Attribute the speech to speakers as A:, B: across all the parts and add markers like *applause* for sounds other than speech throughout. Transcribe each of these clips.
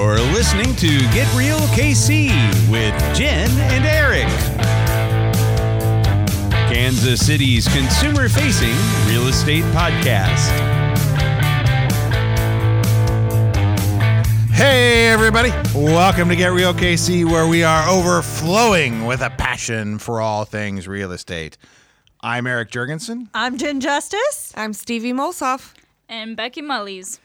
A: You're listening to Get Real KC with Jen and Eric. Kansas City's consumer facing real estate podcast.
B: Hey, everybody. Welcome to Get Real KC, where we are overflowing with a passion for all things real estate. I'm Eric Jurgensen,
C: I'm Jen Justice.
D: I'm Stevie Molsoff.
E: and Becky Mullies.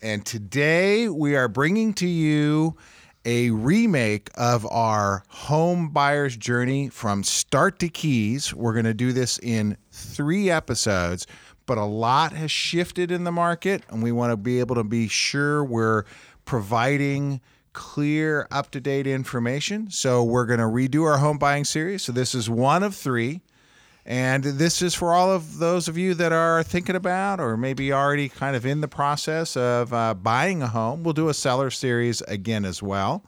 B: And today we are bringing to you a remake of our home buyer's journey from start to keys. We're going to do this in three episodes, but a lot has shifted in the market, and we want to be able to be sure we're providing clear, up to date information. So, we're going to redo our home buying series. So, this is one of three. And this is for all of those of you that are thinking about or maybe already kind of in the process of uh, buying a home. We'll do a seller series again as well.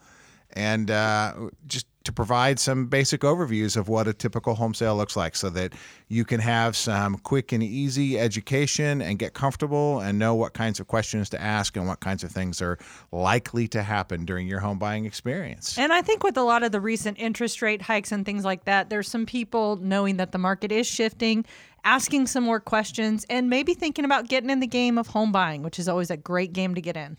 B: And uh, just to provide some basic overviews of what a typical home sale looks like so that you can have some quick and easy education and get comfortable and know what kinds of questions to ask and what kinds of things are likely to happen during your home buying experience.
C: And I think with a lot of the recent interest rate hikes and things like that, there's some people knowing that the market is shifting, asking some more questions, and maybe thinking about getting in the game of home buying, which is always a great game to get in.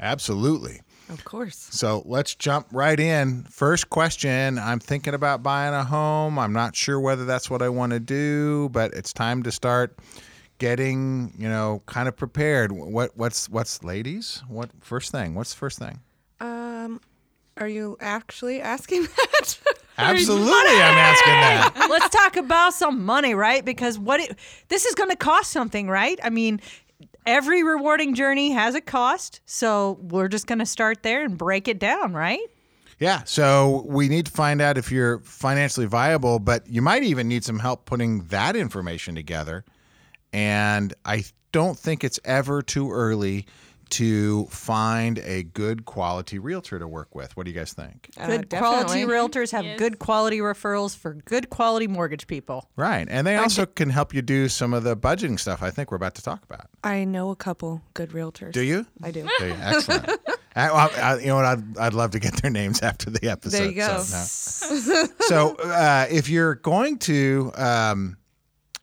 B: Absolutely.
D: Of course.
B: So let's jump right in. First question I'm thinking about buying a home. I'm not sure whether that's what I want to do, but it's time to start getting, you know, kind of prepared. What what's what's ladies? What first thing? What's the first thing?
D: Um, are you actually asking *laughs* that?
B: Absolutely, I'm asking that. *laughs*
C: Let's talk about some money, right? Because what it, this is going to cost something, right? I mean, every rewarding journey has a cost, so we're just going to start there and break it down, right?
B: Yeah, so we need to find out if you're financially viable, but you might even need some help putting that information together. And I don't think it's ever too early to find a good quality realtor to work with. What do you guys think?
D: Uh,
C: Good quality realtors have
E: Yes.
C: good quality referrals for good quality mortgage people.
B: Right. And they also can help you do some of the budgeting stuff I think we're about to talk about.
D: I know a couple good realtors.
B: Do you?
D: I do.
B: Do you? Excellent. *laughs* I, I, you know what? I'd, I'd love to get their names *laughs* after the episode.
D: There you go.
B: So, no. *laughs* So, uh, if you're going to um,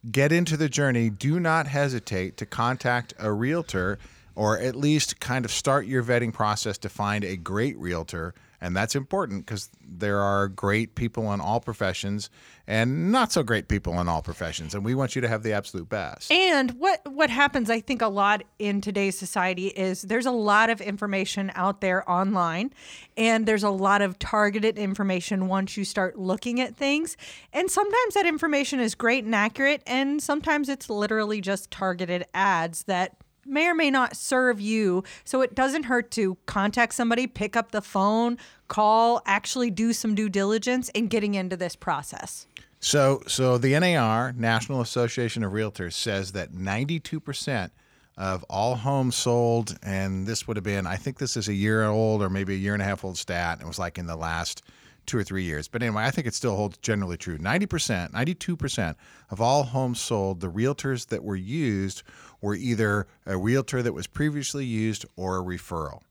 B: get into the journey, do not hesitate to contact a realtor or at least kind of start your vetting process to find a great realtor. And that's important because there are great people in all professions and not so great people in all professions. And we want you to have the absolute best.
C: And what what happens, I think, a lot in today's society is there's a lot of information out there online, and there's a lot of targeted information once you start looking at things. And sometimes that information is great and accurate, and sometimes it's literally just targeted ads that may or may not serve you. So it doesn't hurt to contact somebody, pick up the phone, call, actually do some due diligence in getting into this process.
B: So, so the NAR, National Association of Realtors, says that 92% of all homes sold, and this would have been, I think this is a year old or maybe a year and a half old stat. It was like in the last two or three years. But anyway, I think it still holds generally true. 90%, 92% of all homes sold, the realtors that were used were either a realtor that was previously used or a referral.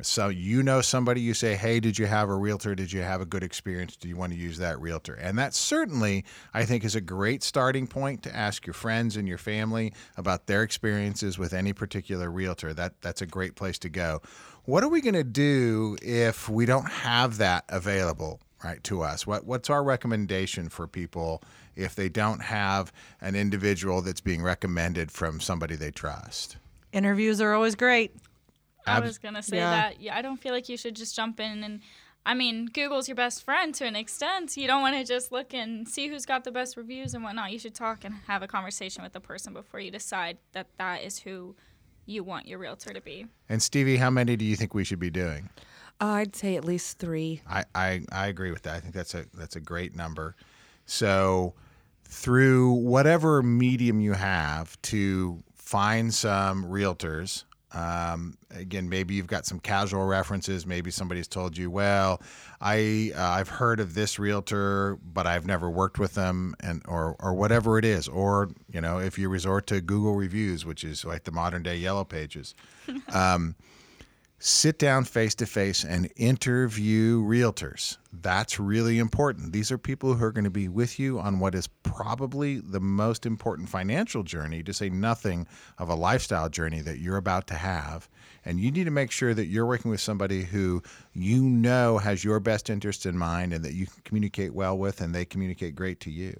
B: So you know somebody, you say, "Hey, did you have a realtor? Did you have a good experience? Do you want to use that realtor?" And that certainly, I think, is a great starting point to ask your friends and your family about their experiences with any particular realtor. That that's a great place to go. What are we going to do if we don't have that available? Right to us. What what's our recommendation for people if they don't have an individual that's being recommended from somebody they trust?
C: Interviews are always great.
E: I was gonna say
D: Yeah.
E: that. Yeah, I don't feel like you should just jump in and. I mean, Google's your best friend to an extent. You don't want to just look and see who's got the best reviews and whatnot. You should talk and have a conversation with the person before you decide that that is who you want your realtor to be.
B: And Stevie, how many do you think we should be doing?
D: I'd say at least three.
B: I, I, I agree with that. I think that's a that's a great number. So through whatever medium you have to find some realtors. Um, again, maybe you've got some casual references. Maybe somebody's told you, "Well, I uh, I've heard of this realtor, but I've never worked with them," and or or whatever it is. Or you know, if you resort to Google reviews, which is like the modern day Yellow Pages, *laughs* um, sit down face to face and interview realtors. That's really important. These are people who are going to be with you on what is probably the most important financial journey, to say nothing of a lifestyle journey that you're about to have. And you need to make sure that you're working with somebody who you know has your best interest in mind and that you can communicate well with and they communicate great to you.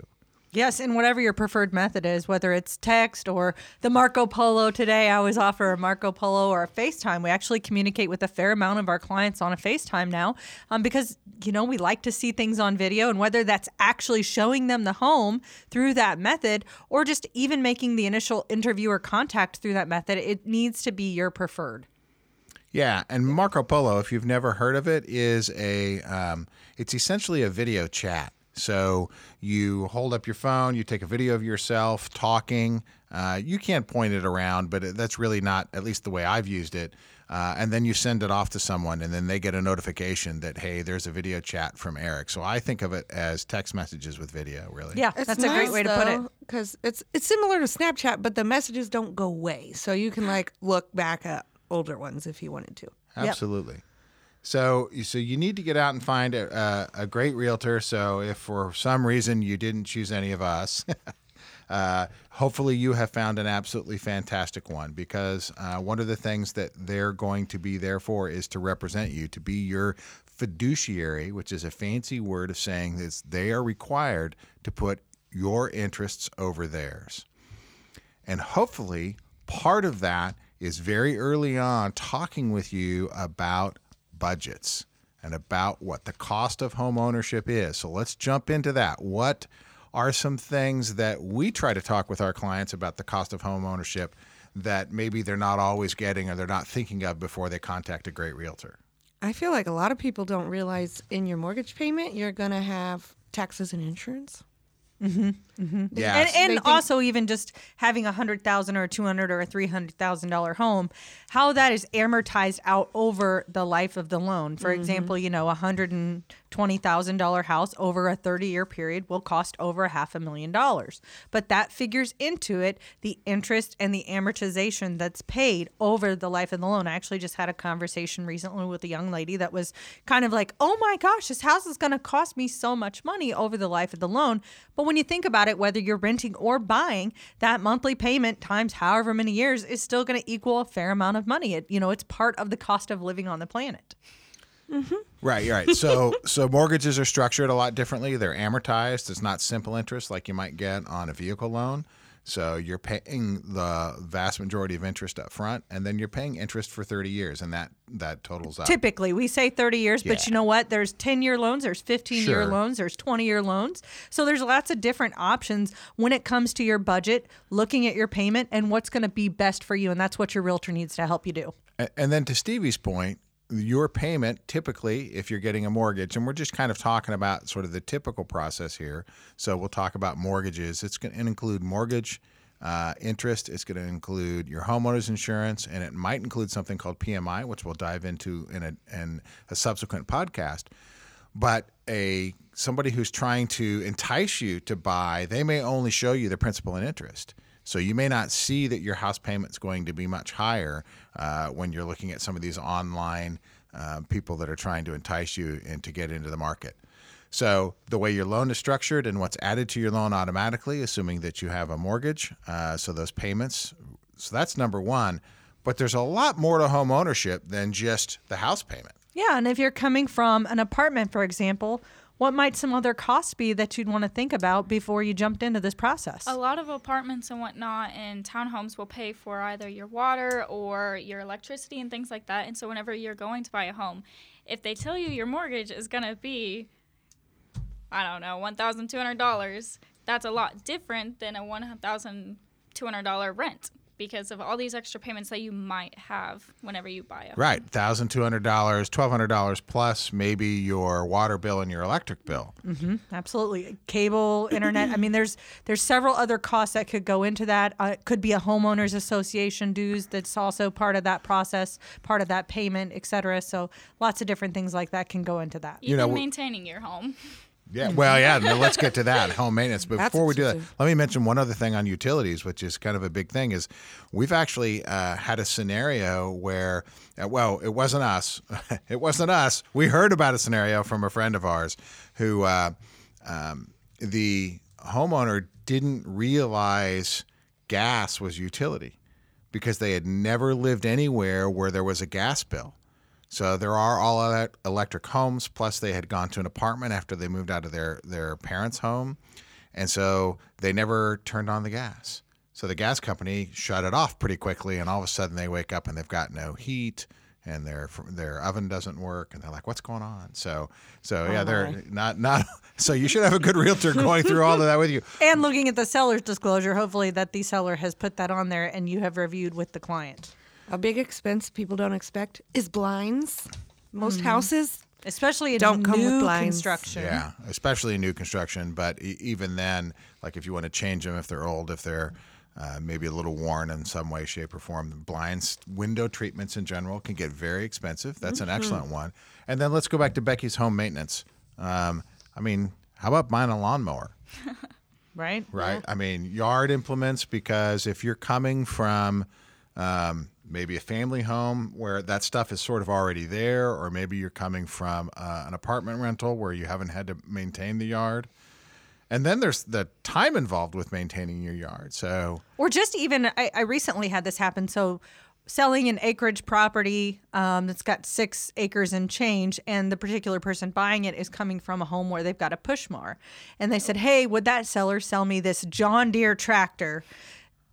C: Yes, and whatever your preferred method is, whether it's text or the Marco Polo today, I always offer a Marco Polo or a FaceTime. We actually communicate with a fair amount of our clients on a FaceTime now um, because, you know, we like to see things on video and whether that's actually showing them the home through that method or just even making the initial interview or contact through that method, it needs to be your preferred.
B: Yeah, and Marco Polo, if you've never heard of it, is a um, it's essentially a video chat. So you hold up your phone, you take a video of yourself talking. Uh, you can't point it around, but that's really not, at least the way I've used it. Uh, and then you send it off to someone, and then they get a notification that hey, there's a video chat from Eric. So I think of it as text messages with video, really.
C: Yeah,
D: It's
C: that's a great way to put it.
D: because it's it's similar to Snapchat, but the messages don't go away, so you can like look back at older ones if you wanted to.
B: Absolutely. So, so you need to get out and find a, a, a great realtor. So, if for some reason you didn't choose any of us, *laughs* uh, hopefully you have found an absolutely fantastic one. Because uh, one of the things that they're going to be there for is to represent you, to be your fiduciary, which is a fancy word of saying that they are required to put your interests over theirs. And hopefully, part of that is very early on talking with you about budgets and about what the cost of home ownership is. So let's jump into that. What are some things that we try to talk with our clients about the cost of home ownership that maybe they're not always getting or they're not thinking of before they contact a great realtor?
D: I feel like a lot of people don't realize in your mortgage payment you're gonna have taxes and insurance. Mm-hmm. Mm-hmm.
B: Yeah.
C: and, and
D: think-
C: also even just having a hundred thousand or a two hundred or a three hundred thousand dollar home, how that is amortized out over the life of the loan. For mm-hmm. example, you know, a hundred and twenty thousand dollar house over a thirty year period will cost over a half a million dollars. But that figures into it the interest and the amortization that's paid over the life of the loan. I actually just had a conversation recently with a young lady that was kind of like, "Oh my gosh, this house is going to cost me so much money over the life of the loan." But when you think about it, whether you're renting or buying, that monthly payment times however many years is still going to equal a fair amount of money. It, you know, it's part of the cost of living on the planet. Mm-hmm.
B: Right, you're right. So *laughs* so mortgages are structured a lot differently. They're amortized. It's not simple interest like you might get on a vehicle loan. So you're paying the vast majority of interest up front and then you're paying interest for 30 years and that that totals up.
C: Typically, we say 30 years, but you know what? There's 10 year loans, there's 15 year
B: Sure.
C: loans, there's 20 year loans. So there's lots of different options when it comes to your budget, looking at your payment and what's going to be best for you. And that's what your realtor needs to help you do.
B: And then to Stevie's point, your payment typically, if you're getting a mortgage, and we're just kind of talking about sort of the typical process here. So we'll talk about mortgages. It's going to include mortgage uh, interest. It's going to include your homeowner's insurance, and it might include something called PMI, which we'll dive into in a, in a subsequent podcast. But a somebody who's trying to entice you to buy, they may only show you the principal and interest. So you may not see that your house payment's going to be much higher uh, when you're looking at some of these online uh, people that are trying to entice you and to get into the market. So the way your loan is structured and what's added to your loan automatically, assuming that you have a mortgage, uh, so those payments. So that's number one. But there's a lot more to home ownership than just the house payment.
C: Yeah. And if you're coming from an apartment, for example, what might some other costs be that you'd want to think about before you jumped into this process?
E: A lot of apartments and whatnot and townhomes will pay for either your water or your electricity and things like that. And so, whenever you're going to buy a home, if they tell you your mortgage is going to be, I don't know, $1,200, that's a lot different than a $1,200 rent because of all these extra payments that you might have whenever you buy a home.
B: Right, thousand two hundred dollars, twelve hundred dollars plus maybe your water bill and your electric bill.
C: Absolutely, cable, internet. I mean, there's there's several other costs that could go into that. Uh, it could be a homeowners association dues that's also part of that process, part of that payment, et cetera. So lots of different things like that can go into that.
E: Even
B: know,
E: maintaining your home.
B: Yeah, well, yeah. No, let's get to that home maintenance. But before we do that, let me mention one other thing on utilities, which is kind of a big thing. Is we've actually uh, had a scenario where, uh, well, it wasn't us. *laughs* it wasn't us. We heard about a scenario from a friend of ours who uh, um, the homeowner didn't realize gas was utility because they had never lived anywhere where there was a gas bill. So there are all ele- electric homes. Plus, they had gone to an apartment after they moved out of their their parents' home, and so they never turned on the gas. So the gas company shut it off pretty quickly, and all of a sudden they wake up and they've got no heat, and their their oven doesn't work, and they're like, "What's going on?" So so yeah, oh, they're not not. *laughs* So you should have a good realtor going through all of that with you. *laughs*
C: And looking at the seller's disclosure, hopefully that the seller has put that on there and you have reviewed with the client.
D: A big expense people don't expect is blinds. Most houses
C: Especially in
D: Don't come with
C: new
D: blinds.
C: construction.
B: Yeah, especially in new construction. But e- even then, like if you want to change them, if they're old, if they're uh, maybe a little worn in some way, shape, or form, blinds, window treatments in general can get very expensive. That's an excellent one. And then let's go back to Becky's home maintenance. Um, I mean, how about buying a lawnmower? *laughs*
C: Right?
B: right? I mean, yard implements because if you're coming from um, maybe a family home where that stuff is sort of already there, or maybe you're coming from uh, an apartment rental where you haven't had to maintain the yard. And then there's the time involved with maintaining your yard. So,
C: Or just even, I, I recently had this happen. So, selling an acreage property um, that's got six acres and change, and the particular person buying it is coming from a home where they've got a push mower. And they said, Hey, would that seller sell me this John Deere tractor?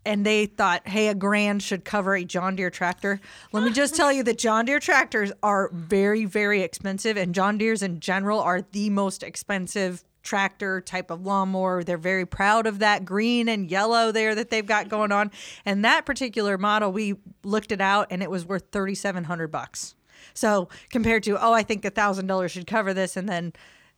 C: And they thought, hey, a grand should cover a John Deere tractor. Let me just tell you that John Deere tractors are very, very expensive, and John Deere's in general are the most expensive tractor type of lawnmower. They're very proud of that green and yellow there that they've got going on. And that particular model, we looked it out and it was worth 3700 bucks. So compared to, oh, I think a thousand dollars should cover this and then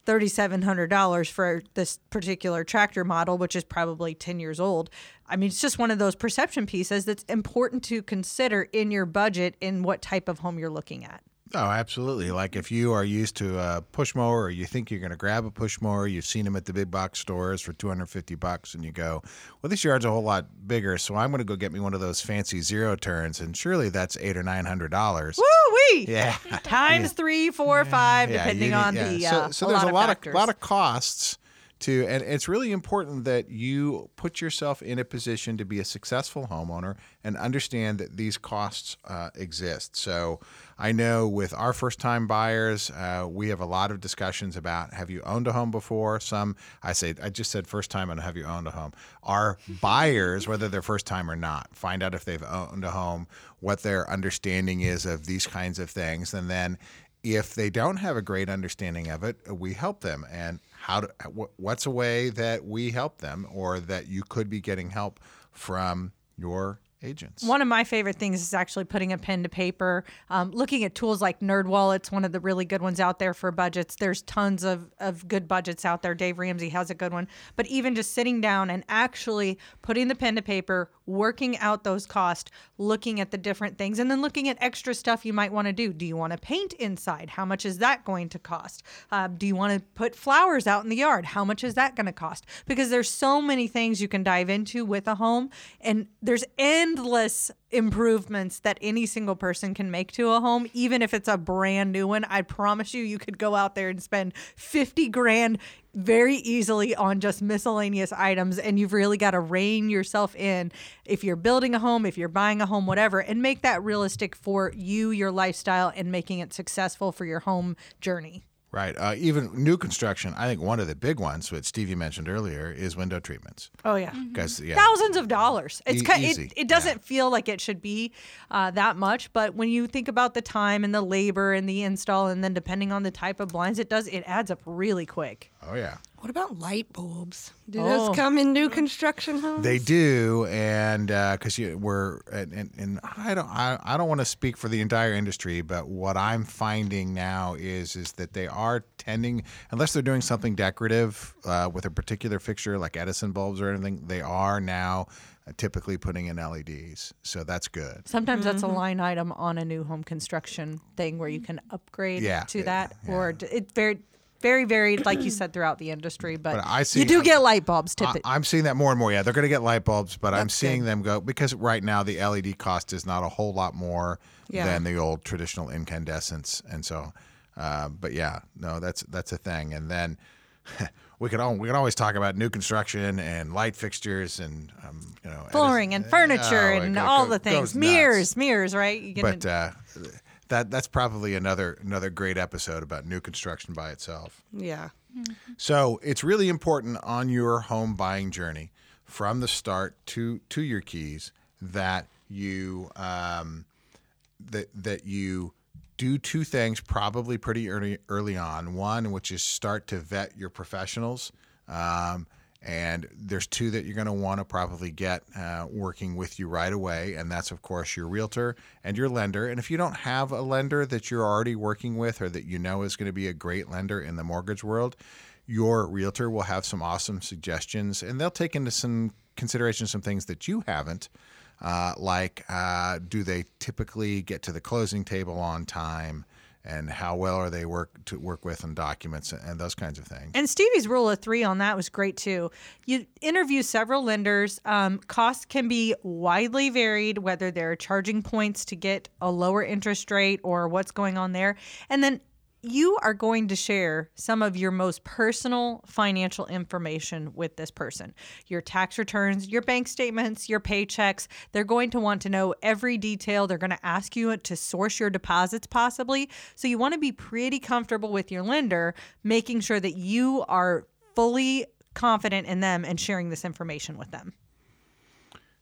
C: $3,700 for this particular tractor model, which is probably 10 years old. I mean, it's just one of those perception pieces that's important to consider in your budget in what type of home you're looking at.
B: Oh, absolutely. Like if you are used to a push mower or you think you're going to grab a push mower, you've seen them at the big box stores for 250 bucks, and you go, well, this yard's a whole lot bigger, so I'm going to go get me one of those fancy zero turns, and surely that's eight or nine hundred dollars.
C: Woo wee!
B: Yeah. *laughs*
C: Times three, four, five,
B: Yeah,
C: depending on the.
B: yeah.
C: Uh,
B: so, so
C: a
B: there's
C: lot
B: a lot of lot of costs to, and it's really important that you put yourself in a position to be a successful homeowner and understand that these costs uh, exist. So I know with our first time buyers, uh, we have a lot of discussions about have you owned a home before? Some I say I just said first time and have you owned a home. Our buyers, whether they're first time or not, find out if they've owned a home, what their understanding is of these kinds of things, and then if they don't have a great understanding of it, we help them. And how to, what's a way that we help them, or that you could be getting help from your agents?
C: One of my favorite things is actually putting a pen to paper, um, looking at tools like NerdWallet's one of the really good ones out there for budgets. There's tons of, of good budgets out there. Dave Ramsey has a good one. But even just sitting down and actually putting the pen to paper, working out those costs, looking at the different things, and then looking at extra stuff you might want to do. Do you want to paint inside? How much is that going to cost? Uh, do you want to put flowers out in the yard? How much is that going to cost? Because there's so many things you can dive into with a home, and there's endless improvements that any single person can make to a home, even if it's a brand new one. I promise you, you could go out there and spend 50 grand very easily on just miscellaneous items. And you've really got to rein yourself in if you're building a home, if you're buying a home, whatever, and make that realistic for you, your lifestyle, and making it successful for your home journey.
B: Right. Uh, even new construction, I think one of the big ones, which Stevie mentioned earlier, is window treatments.
C: Oh, yeah.
B: Because yeah,
C: thousands of dollars. It's
B: E-
C: ki-
B: easy,
C: it, it doesn't feel like it should be uh, that much, but when you think about the time and the labor and the install, and then depending on the type of blinds it does, it adds up really quick.
B: oh yeah,
D: What about light bulbs? Do
C: Oh.
D: those come in new construction homes?
B: They do, and uh, because you we're and, and, and I don't I, I don't want to speak for the entire industry, but what I'm finding now is is that they are tending, unless they're doing something decorative uh, with a particular fixture like Edison bulbs or anything, they are now uh, typically putting in LEDs. So that's good.
C: Sometimes that's a mm-hmm. line item on a new home construction thing where you can upgrade
B: Yeah,
C: to
B: yeah,
C: that, or d- it very very varied, like you *clears throat* said, throughout the industry. But,
B: But I see-
C: you do get light bulbs.
B: I,
C: Typically,
B: I'm seeing that more and more. Yeah, they're going to get light bulbs, but I'm seeing
D: good.
B: them go because right now the LED cost is not a whole lot more
D: Yeah.
B: than the old traditional incandescents, and so. Uh, but yeah, no, that's that's a thing. And then *laughs* we could all, we could always talk about new construction and light fixtures and um, you know
C: flooring and furniture
B: oh,
C: and
B: go-
C: all
B: go-
C: the things, mirrors,
B: nuts.
C: mirrors, right? You get
B: But uh, that that's probably another another great episode about new construction by itself.
D: Yeah.
B: So it's really important on your home buying journey from the start to to your keys that you um, that that you do two things probably pretty early early on. One, which is start to vet your professionals. Um, and there's two that you're going to want to probably get uh, working with you right away, and that's of course your realtor and your lender. And if you don't have a lender that you're already working with, or that you know is going to be a great lender in the mortgage world, your realtor will have some awesome suggestions, and they'll take into some consideration some things that you haven't, uh, like uh, do they typically get to the closing table on time, and how well are they work to work with on documents and those kinds of things.
C: And Stevie's rule of three on that was great too. You interview several lenders. Um, costs can be widely varied, whether they're charging points to get a lower interest rate or what's going on there. And then you are going to share some of your most personal financial information with this person your tax returns, your bank statements, your paychecks. They're going to want to know every detail. They're going to ask you to source your deposits, possibly. So you want to be pretty comfortable with your lender, making sure that you are fully confident in them and sharing this information with them.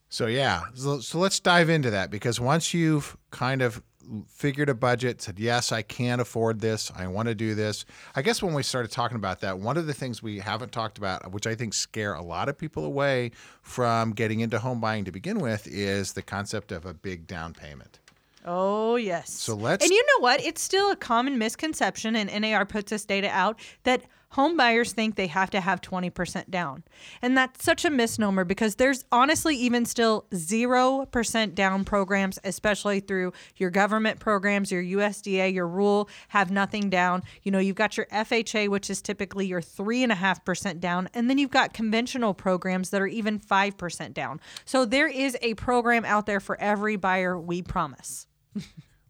B: So yeah, so, so let's dive into that because once you've kind of figured a budget, said yes, I can afford this, I want to do this. I guess when we started talking about that, one of the things we haven't talked about, which I think scare a lot of people away from getting into home buying to begin with, is the concept of a big down payment.
C: Oh, yes.
B: So let's-
C: And you know what? It's still a common misconception, and NAR puts this data out that home buyers think they have to have 20% down. And that's such a misnomer because there's honestly even still 0% down programs, especially through your government programs, your USDA, your rule, have nothing down. You know, you've got your FHA, which is typically your 3.5% down, and then you've got conventional programs that are even 5% down. So there is a program out there for every buyer, we promise. *laughs*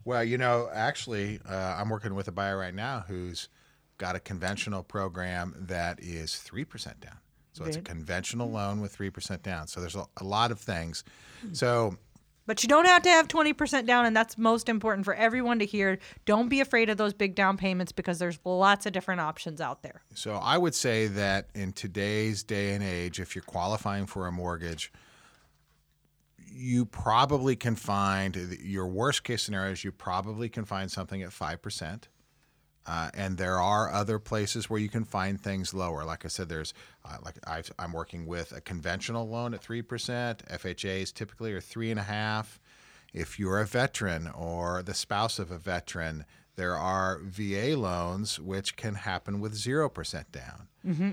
B: Well, you know, actually, uh, I'm working with a buyer right now who's got a conventional program that is 3% down. So it's a conventional mm. loan with 3% down. So there's a, a lot of things. Hmm. So
C: But you don't have to have 20% down, and that's most important for everyone to hear. Don't be afraid of those big down payments because there's lots of different options out there.
B: So I would say that in today's day and age, if you're qualifying for a mortgage, you probably can find your worst case scenarios. You probably can find something at five percent, uh, and there are other places where you can find things lower. Like I said, there's uh, like I've, I'm working with a conventional loan at three percent. FHA's typically are three and a half. If you're a veteran or the spouse of a veteran, there are VA loans which can happen with zero percent down.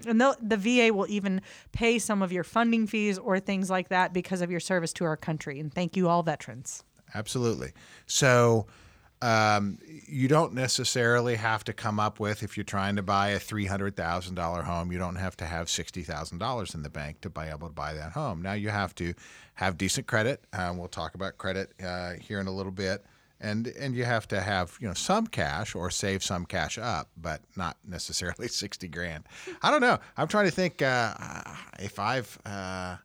C: And the, the VA will even pay some of your funding fees or things like that because of your service to our country. And thank you, all veterans.
B: Absolutely. So um, you don't necessarily have to come up with if you're trying to buy a three hundred thousand dollar home. You don't have to have sixty thousand dollars in the bank to be able to buy that home. Now you have to have decent credit. Uh, we'll talk about credit uh, here in a little bit. And, and you have to have you know some cash or save some cash up, but not necessarily *laughs* sixty grand. I don't know. I'm trying to think uh, if I've uh,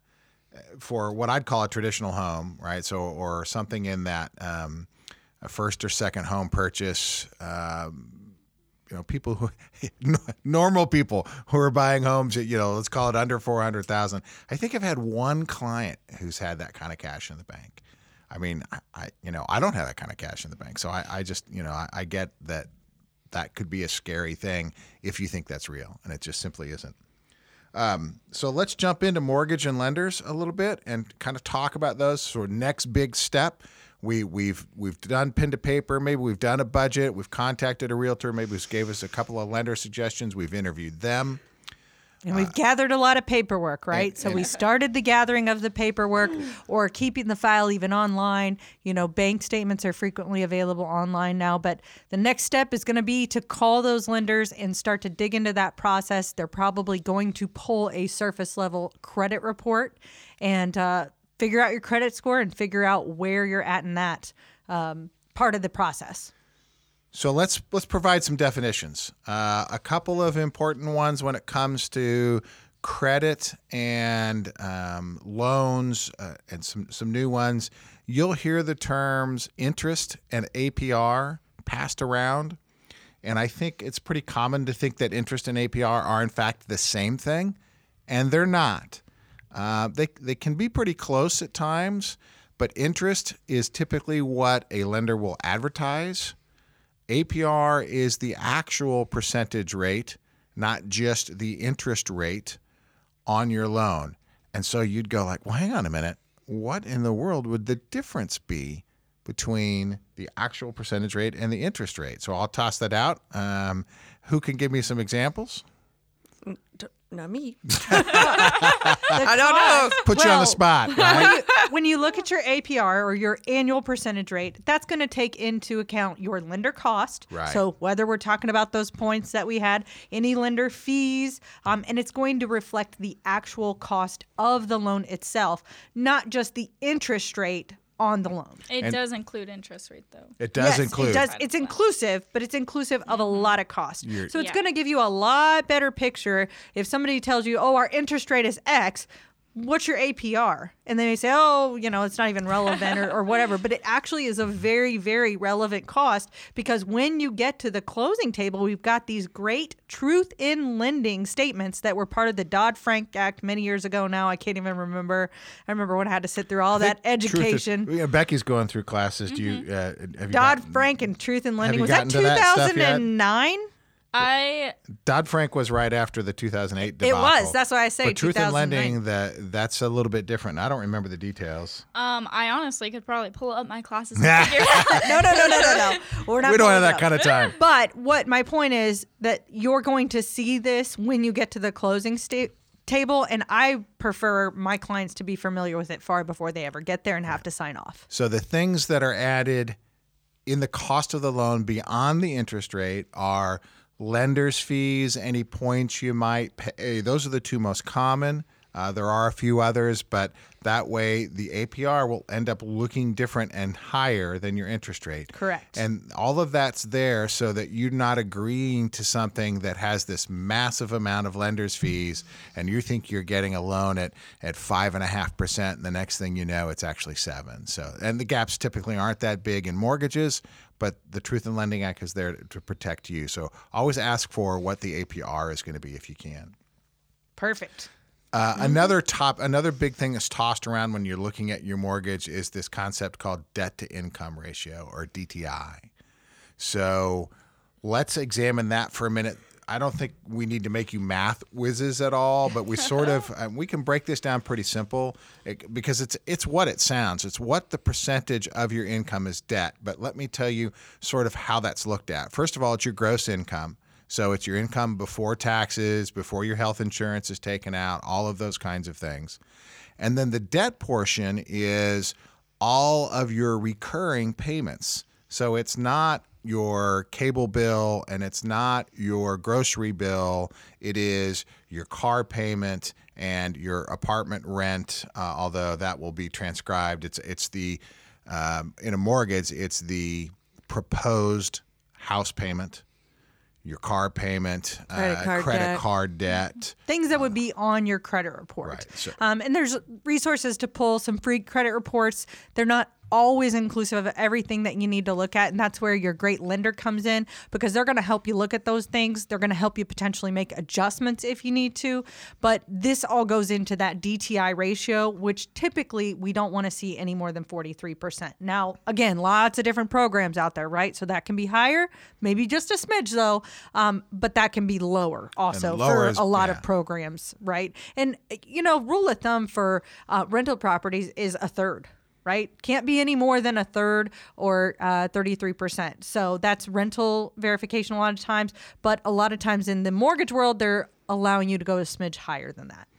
B: for what I'd call a traditional home, right? So, or something in that um, a first or second home purchase. Um, you know, people who *laughs* normal people who are buying homes at you know, let's call it under four hundred thousand. I think I've had one client who's had that kind of cash in the bank. I mean, I, I you know, I don't have that kind of cash in the bank, so I, I just you know, I, I get that that could be a scary thing if you think that's real, and it just simply isn't. So let's jump into mortgage and lenders a little bit and kind of talk about those. So next big step, we we've we've done pen to paper. Maybe we've done a budget. We've contacted a realtor. Maybe we gave us a couple of lender suggestions. We've interviewed them.
C: And we've gathered a lot of paperwork, right?
B: and-
C: so
B: and-
C: we started the gathering of the paperwork or keeping the file even online. You know, bank statements are frequently available online now, but the next step is going to be to call those lenders and start to dig into that process. They're probably going to pull a surface level credit report and uh, figure out your credit score and figure out where you're at in that um, part of the process.
B: So let's let's provide some definitions. Uh, a couple of important ones when it comes to credit and um, loans, uh, and some some new ones. You'll hear the terms interest and APR passed around, and I think it's pretty common to think that interest and APR are in fact the same thing, and they're not. Uh, they they can be pretty close at times, but interest is typically what a lender will advertise. APR is the actual percentage rate, not just the interest rate on your loan. And so you'd go like, well, hang on a minute. What in the world would the difference be between the actual percentage rate and the interest rate? So I'll toss that out. Um, who can give me some examples?
D: D- Not me. *laughs* I don't know.
B: Put you on the spot, right?
C: when you look at your APR or your annual percentage rate, that's going to take into account your lender cost.
B: Right.
C: So whether we're talking about those points that we had, any lender fees, um, and it's going to reflect the actual cost of the loan itself, not just the interest rate on the loan.
E: It
B: And-
E: does include interest rate though.
B: It does
C: yes,
B: include.
C: It does. It's inclusive, but it's inclusive of a mm-hmm. lot of cost.
B: You're-
C: so it's
E: Yeah.
C: going to give you a lot better picture if somebody tells you, "Oh, our interest rate is X." What's your APR? And they may say, "Oh, you know, it's not even relevant or, or *laughs* whatever." But it actually is a very, very relevant cost because when you get to the closing table, we've got these great truth in lending statements that were part of the Dodd Frank Act many years ago. Now I can't even remember. I remember when I had to sit through all that
B: Truth is-
C: education.
B: yeah, Becky's going through classes. Do you uh, have you
C: Dodd Frank and Truth in Lending was that
B: gotten to that
C: 2009?
E: I
B: Dodd Frank was right after the 2008 debacle.
C: It
B: debacle.
C: was. That's why I say
B: But truth in lending, that that's a little bit different. I don't remember the details.
E: um I honestly could probably pull up my classes *laughs* and figure out.
C: no, no, no, no, no, no. *laughs* We're not.
B: we don't have that
C: up.
B: kind of time.
C: But what my point is that you're going to see this when you get to the closing sta- table, and I prefer my clients to be familiar with it far before they ever get there and have to sign off.
B: So the things that are added in the cost of the loan beyond the interest rate are lenders' fees, any points you might pay. Those are the two most common. Uh, there are a few others, but that way the APR will end up looking different and higher than your interest rate.
C: Correct.
B: And all of that's there so that you're not agreeing to something that has this massive amount of lenders' fees, and you think you're getting a loan at at five and a half percent, and the next thing you know, it's actually seven. So, and the gaps typically aren't that big in mortgages, but the Truth in Lending Act is there to protect you. So, always ask for what the APR is going to be if you can.
C: Perfect.
B: Uh, Another top, another big thing that's tossed around when you're looking at your mortgage is this concept called debt to income ratio or DTI. So let's examine that for a minute. I don't think we need to make you math whizzes at all, but we sort of *laughs* uh, we can break this down pretty simple it, because it's it's what it sounds. It's what the percentage of your income is debt. But let me tell you sort of how that's looked at. First of all, it's your gross income. So it's your income before taxes, before your health insurance is taken out, all of those kinds of things. And then the debt portion is all of your recurring payments. So it's not your cable bill and it's not your grocery bill. It is your car payment and your apartment rent, uh, although that will be transcribed. It's, it's the, um, in a mortgage, it's the proposed house payment, your car payment,
D: Credit
B: uh,
D: card
B: credit
D: debt.
B: card debt.
C: things that would be on your credit report.
B: Right,
C: um, and there's resources to pull some free credit reports. They're not always inclusive of everything that you need to look at, and that's where your great lender comes in because they're going to help you look at those things. They're going to help you potentially make adjustments if you need to. But this all goes into that DTI ratio, which typically we don't want to see any more than 43%. Now, again, lots of different programs out there, right? So that can be higher, maybe just a smidge though, um, but that can be lower also
B: lower
C: for
B: is-
C: a lot
B: yeah.
C: of programs, right? And you know, rule of thumb for uh, rental properties is a third. Right, can't be any more than a third or uh, thirty-three percent. So that's rental verification a lot of times, but a lot of times in the mortgage world, they're allowing you to go a smidge higher than that.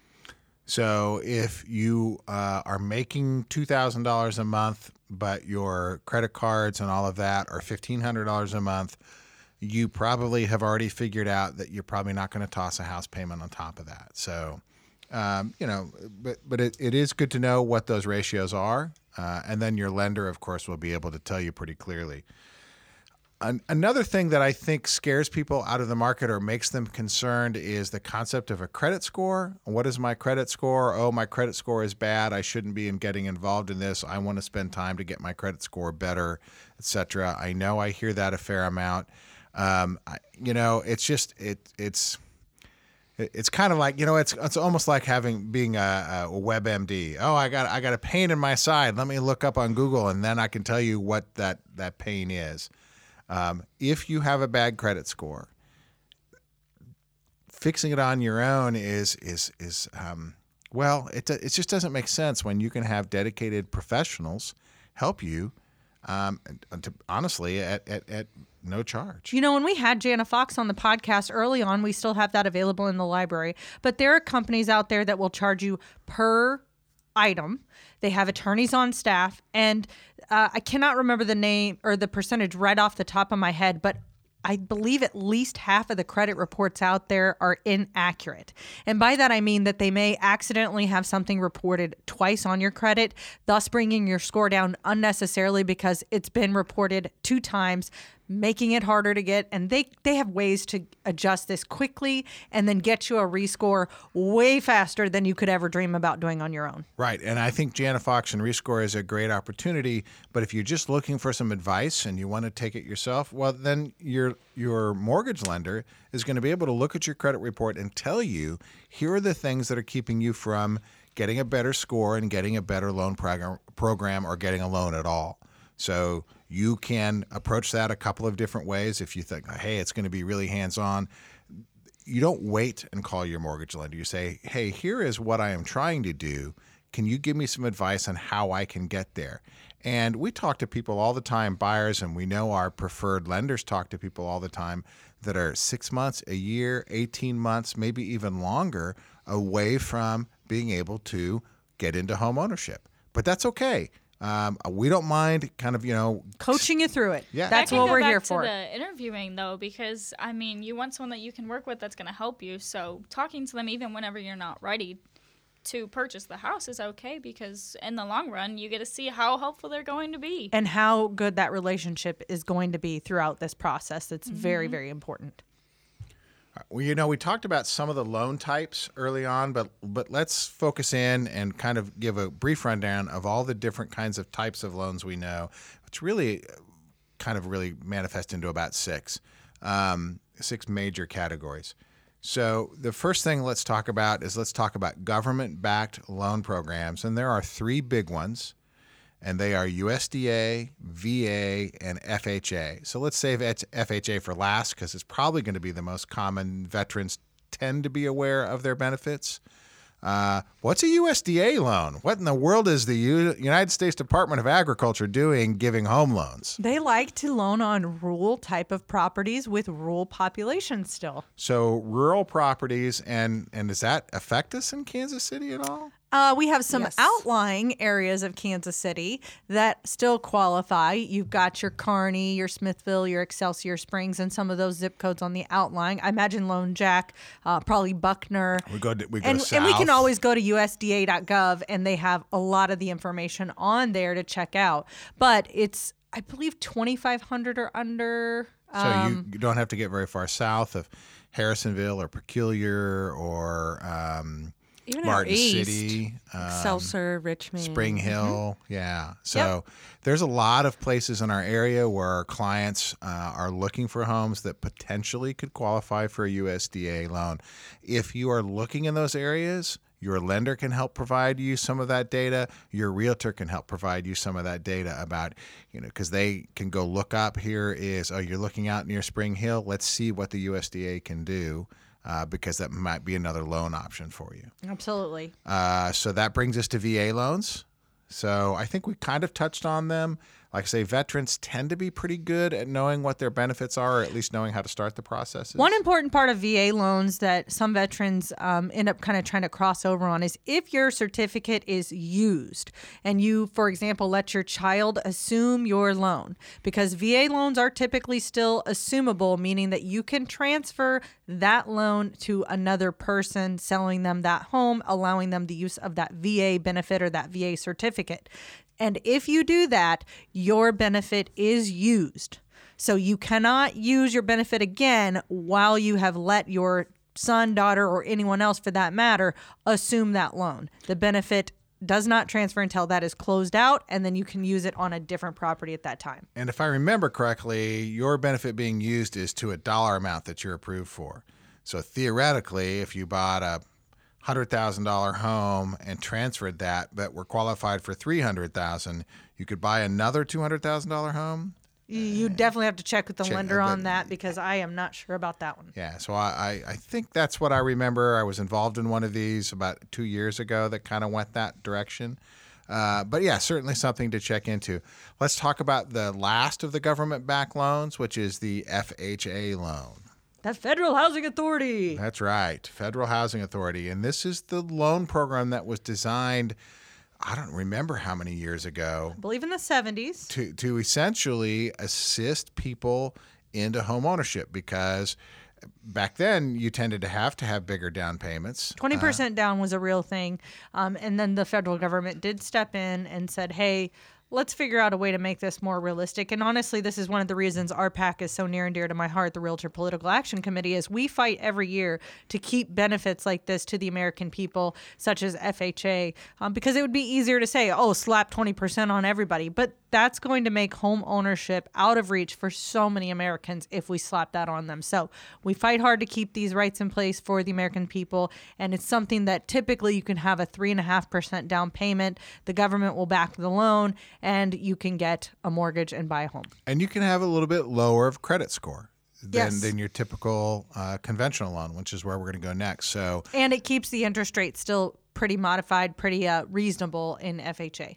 B: So if you uh, are making two thousand dollars a month, but your credit cards and all of that are fifteen hundred dollars a month, you probably have already figured out that you're probably not going to toss a house payment on top of that. So, um, you know, but but it, it is good to know what those ratios are, uh, and then your lender, of course, will be able to tell you pretty clearly. An- another thing that I think scares people out of the market or makes them concerned is the concept of a credit score. What is my credit score? Oh, my credit score is bad. I shouldn't be in getting involved in this. I want to spend time to get my credit score better, etc. I know I hear that a fair amount. Um, I, you know, it's just it it's it- it's kind of like you know it's it's almost like having being a, a WebMD. Oh, I got I got a pain in my side. Let me look up on Google and then I can tell you what that that pain is. Um, if you have a bad credit score, fixing it on your own is is is um, well, it it just doesn't make sense when you can have dedicated professionals help you. Um, to, honestly, at, at, at no charge.
C: You know, when we had Jana Fox on the podcast early on, we still have that available in the library. But there are companies out there that will charge you per item. They have attorneys on staff, and uh, I cannot remember the name or the percentage right off the top of my head, but I believe at least half of the credit reports out there are inaccurate. And by that, I mean that they may accidentally have something reported twice on your credit, thus bringing your score down unnecessarily because it's been reported two times making it harder to get and they they have ways to adjust this quickly and then get you a rescore way faster than you could ever dream about doing on your own.
B: Right. And I think Jana Fox and Rescore is a great opportunity. But if you're just looking for some advice and you want to take it yourself, well, then your your mortgage lender is going to be able to look at your credit report and tell you here are the things that are keeping you from getting a better score and getting a better loan program, program or getting a loan at all. So you can approach that a couple of different ways. If you think, hey, it's going to be really hands on, you don't wait and call your mortgage lender. You say, hey, here is what I am trying to do. Can you give me some advice on how I can get there? And we talk to people all the time, buyers, and we know our preferred lenders talk to people all the time that are six months, a year, 18 months, maybe even longer away from being able to get into home ownership. But that's okay. Um, we don't mind kind of, you know,
C: Coaching you through it.
B: Yeah.
C: That's
E: I
C: what
E: go
C: we're
E: back
C: here
E: to
C: for.
E: The interviewing though, because I mean, you want someone that you can work with that's going to help you. So talking to them even whenever you're not ready to purchase the house is okay because in the long run, you get to see how helpful they're going to be.
C: and how good that relationship is going to be throughout this process. It's very, very important.
B: Well, you know, we talked about some of the loan types early on, but but let's focus in and kind of give a brief rundown of all the different kinds of types of loans we know, which really uh, kind of really manifest into about six, um, six major categories. So the first thing let's talk about is let's talk about government-backed loan programs, and there are three big ones and they are USDA, VA, and FHA. So let's save FHA for last because it's probably going to be the most common. Veterans tend to be aware of their benefits. Uh, what's a USDA loan? What in the world is the U- United States Department of Agriculture doing giving home loans?
C: They like to loan on rural type of properties with rural populations still.
B: So rural properties, and and does that affect us in Kansas City at all?
C: Uh, we have some
D: Yes.
C: outlying areas of Kansas City that still qualify. You've got your Kearney, your Smithville, your Excelsior Springs, and some of those zip codes on the outlying. I imagine Lone Jack, uh, probably Buckner.
B: We go to, we go
C: and, and we can always go to USDA.gov and they have a lot of the information on there to check out. But it's, I believe, 2,500 or under.
B: So
C: Um,
B: you, you don't have to get very far south of Harrisonville or Peculiar or um,
D: Even
B: Martin
D: east,
B: City, um,
D: Seltzer, Richmond.
B: Spring Hill. Yeah. So there's a lot of places in our area where our clients uh, are looking for homes that potentially could qualify for a USDA loan. If you are looking in those areas, your lender can help provide you some of that data. Your realtor can help provide you some of that data about, you know, because they can go look up here is, oh, you're looking out near Spring Hill. Let's see what the USDA can do uh, because that might be another loan option for you.
C: Absolutely.
B: Uh, so that brings us to VA loans. So I think we kind of touched on them. Like I say, veterans tend to be pretty good at knowing what their benefits are, or at least knowing how to start the processes.
C: One important part of VA loans that some veterans um, end up kind of trying to cross over on is if your certificate is used and you, for example, let your child assume your loan, because VA loans are typically still assumable, meaning that you can transfer that loan to another person, selling them that home, allowing them the use of that VA benefit or that VA certificate. And if you do that, your benefit is used. So you cannot use your benefit again while you have let your son, daughter, or anyone else for that matter assume that loan. The benefit does not transfer until that is closed out, and then you can use it on a different property at that time.
B: And if I remember correctly, your benefit being used is to a dollar amount that you're approved for. So theoretically, if you bought a hundred thousand dollar home and transferred that, but were qualified for three hundred thousand, you could buy another two hundred thousand dollar home.
C: You- definitely have to check with the
B: Check-
C: lender
B: but-
C: on that because I am not sure about that one.
B: Yeah, so I, I, I think that's what I remember. I was involved in one of these about two years ago that kind of went that direction. Uh, but yeah, certainly something to check into. Let's talk about the last of the government backed loans, which is the FHA loan.
C: The Federal Housing Authority.
B: That's right, Federal Housing Authority. And this is the loan program that was designed, I don't remember how many years ago,
C: I believe in the 70s.
B: to, to essentially assist people into home ownership because back then you tended to have to have bigger down payments.
C: Twenty percent down was a real thing, um, and then the federal government did step in and said, "Hey, let's figure out a way to make this more realistic." And honestly, this is one of the reasons our PAC is so near and dear to my heart. The Realtor Political Action Committee is we fight every year to keep benefits like this to the American people, such as FHA, um, because it would be easier to say, "Oh, slap twenty percent on everybody," but that's going to make home ownership out of reach for so many Americans if we slap that on them. So we fight hard to keep these rights in place for the American people, and it's something that typically you can have a three and a half percent down payment. The government will back the loan, and you can get a mortgage and buy a home.
B: And you can have a little bit lower of credit score than,
C: Yes.
B: than your typical uh, conventional loan, which is where we're going to go next. So
C: And it keeps the interest rate still pretty modified, pretty uh, reasonable in FHA.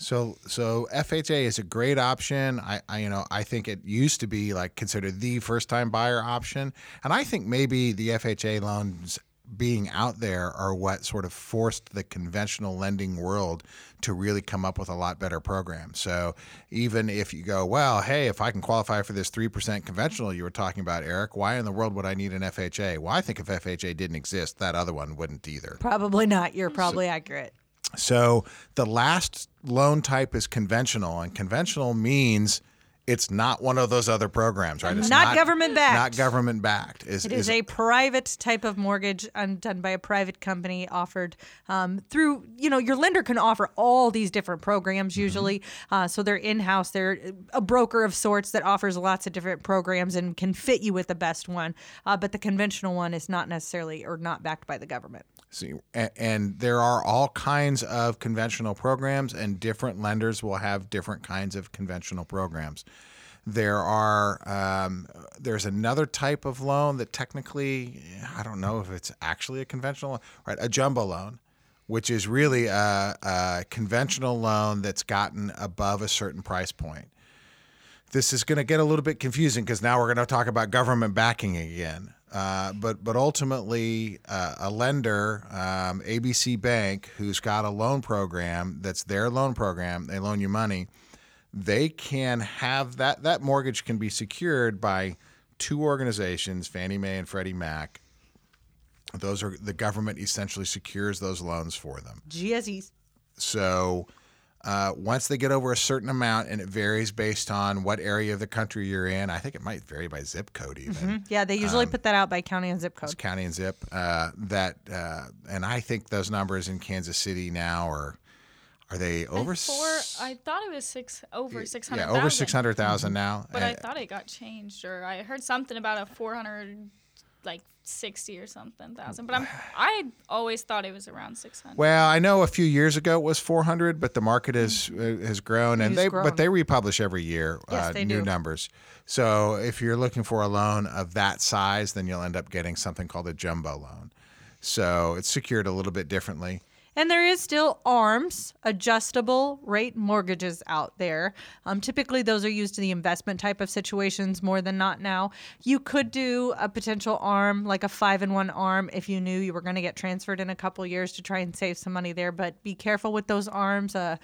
B: So so FHA is a great option. I, I you know I think it used to be like considered the first time buyer option, and I think maybe the FHA loans being out there are what sort of forced the conventional lending world to really come up with a lot better programs. So even if you go, well, hey, if I can qualify for this 3% conventional you were talking about, Eric, why in the world would I need an FHA? Well, I think if FHA didn't exist, that other one wouldn't either.
C: Probably not. You're probably accurate.
B: So the last loan type is conventional, and conventional means it's not one of those other programs, right? It's
C: Not.
B: Not government backed. Is,
C: It is a private type of mortgage done by a private company offered um, through, you know, your lender can offer all these different programs usually. Uh, so they're in house, they're a broker of sorts that offers lots of different programs and can fit you with the best one. Uh, but the conventional one is not necessarily or not backed by the government.
B: A- and there are all kinds of conventional programs, and different lenders will have different kinds of conventional programs. There are um, there's another type of loan that technically I don't know if it's actually a conventional right a jumbo loan, which is really a, a conventional loan that's gotten above a certain price point this is going to get a little bit confusing because now we're going to talk about government backing again. Uh, but but ultimately, uh, a lender, um, ABC Bank, who's got a loan program that's their loan program, they loan you money. They can have that that mortgage can be secured by two organizations, Fannie Mae and Freddie Mac. Those are the government essentially secures those loans for them.
C: GSEs.
B: So uh, once they get over a certain amount, and it varies based on what area of the country you're in, I think it might vary by zip code even.
C: Yeah, they usually put that out by county and zip
B: It's
C: code.
B: county and zip. Uh, that uh, and I think those numbers in Kansas City now are are they over?
E: Four,
B: s-
E: I thought it was six over six hundred.
B: yeah, over six hundred thousand now.
E: But I thought it got changed, or I heard something about a four hundred, like sixty or something thousand. But I'm, I always thought it was around six hundred.
B: Well, I know a few years ago it was 400, but the market has uh, has grown, and
C: It's
B: they
C: grown.
B: but they republish every year
C: Yes,
B: uh,
C: they
B: new
C: do.
B: numbers. So if you're looking for a loan of that size, then you'll end up getting something called a jumbo loan. So it's secured a little bit differently.
C: And there is still ARMs, adjustable rate mortgages out there. Um, typically, those are used in the investment type of situations more than not now. You could do a potential ARM, like a five in one ARM, if you knew you were going to get transferred in a couple years to try and save some money there. But be careful with those ARMs. Uh,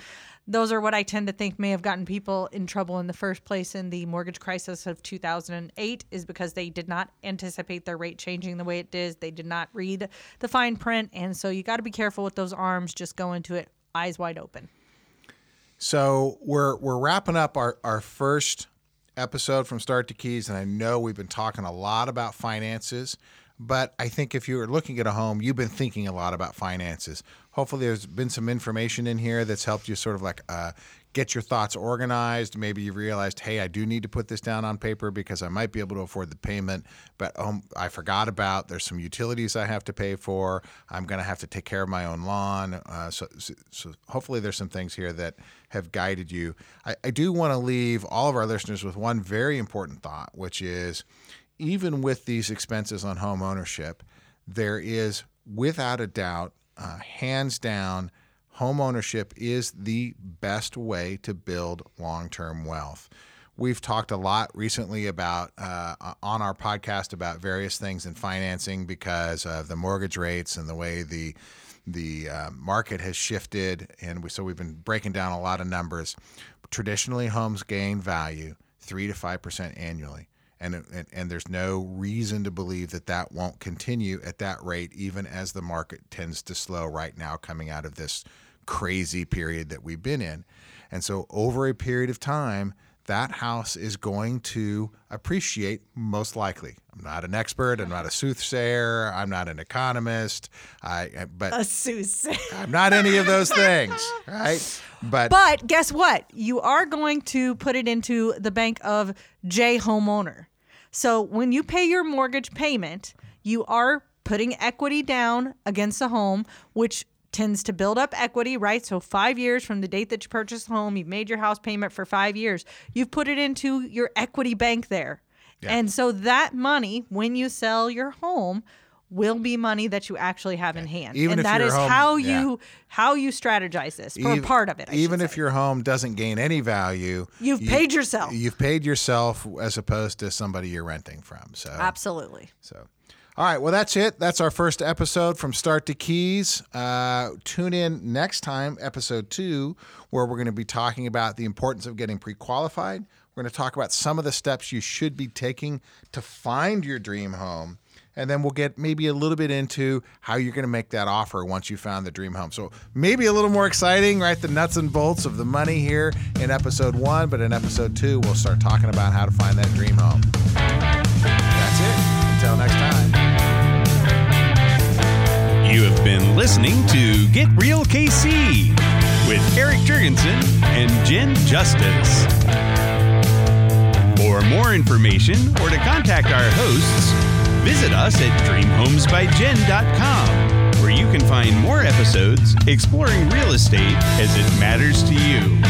C: those are what I tend to think may have gotten people in trouble in the first place in the mortgage crisis of 2008 is because they did not anticipate their rate changing the way it did. They did not read the fine print. And so you got to be careful with those ARMs. Just go into it eyes wide open.
B: So we're we're wrapping up our, our first episode from Start to Keys, and I know we've been talking a lot about finances, but I think if you're looking at a home, you've been thinking a lot about finances. Hopefully, there's been some information in here that's helped you sort of like uh, get your thoughts organized. Maybe you realized, hey, I do need to put this down on paper because I might be able to afford the payment, but um, I forgot about there's some utilities I have to pay for. I'm going to have to take care of my own lawn. Uh, so, so, hopefully, there's some things here that have guided you. I, I do want to leave all of our listeners with one very important thought, which is even with these expenses on home ownership, there is without a doubt, uh, hands down, home ownership is the best way to build long term wealth. We've talked a lot recently about uh, on our podcast about various things in financing because of the mortgage rates and the way the the uh, market has shifted, and we, so we've been breaking down a lot of numbers. Traditionally, homes gain value three to five percent annually and, and, and there's no reason to believe that that won't continue at that rate, even as the market tends to slow right now, coming out of this crazy period that we've been in. And so, over a period of time, that house is going to appreciate most likely. I'm not an expert. I'm not a soothsayer. I'm not an economist. I but
C: A soothsayer.
B: I'm not any of those *laughs* things, right? But
C: But guess what? You are going to put it into the bank of J homeowner. So when you pay your mortgage payment, you are putting equity down against the home, which tends to build up equity, right? So five years from the date that you purchased the home, you've made your house payment for five years. You've put it into your equity bank there. And so that money, when you sell your home, will be money that you actually have in hand.
B: Even
C: and that
B: home-
C: how
B: yeah.
C: you how you strategize this for a part of it. I
B: even if
C: say.
B: your home doesn't gain any value,
C: You've
B: you-
C: paid yourself.
B: You've paid yourself as opposed to somebody you're renting from. So
C: Absolutely.
B: So, all right. Well, that's it. That's our first episode from Start to Keys. Uh, tune in next time, episode two, where we're going to be talking about the importance of getting pre qualified. We're going to talk about some of the steps you should be taking to find your dream home. And then we'll get maybe a little bit into how you're going to make that offer once you found the dream home. So maybe a little more exciting, right? The nuts and bolts of the money here in episode one. But in episode two, we'll start talking about how to find that dream home. That's it. Until next time.
A: Been listening to Get Real KC with Eric Jurgensen and Jen Justice. For more information or to contact our hosts, visit us at dreamhomesbyjen.com, where you can find more episodes exploring real estate as it matters to you.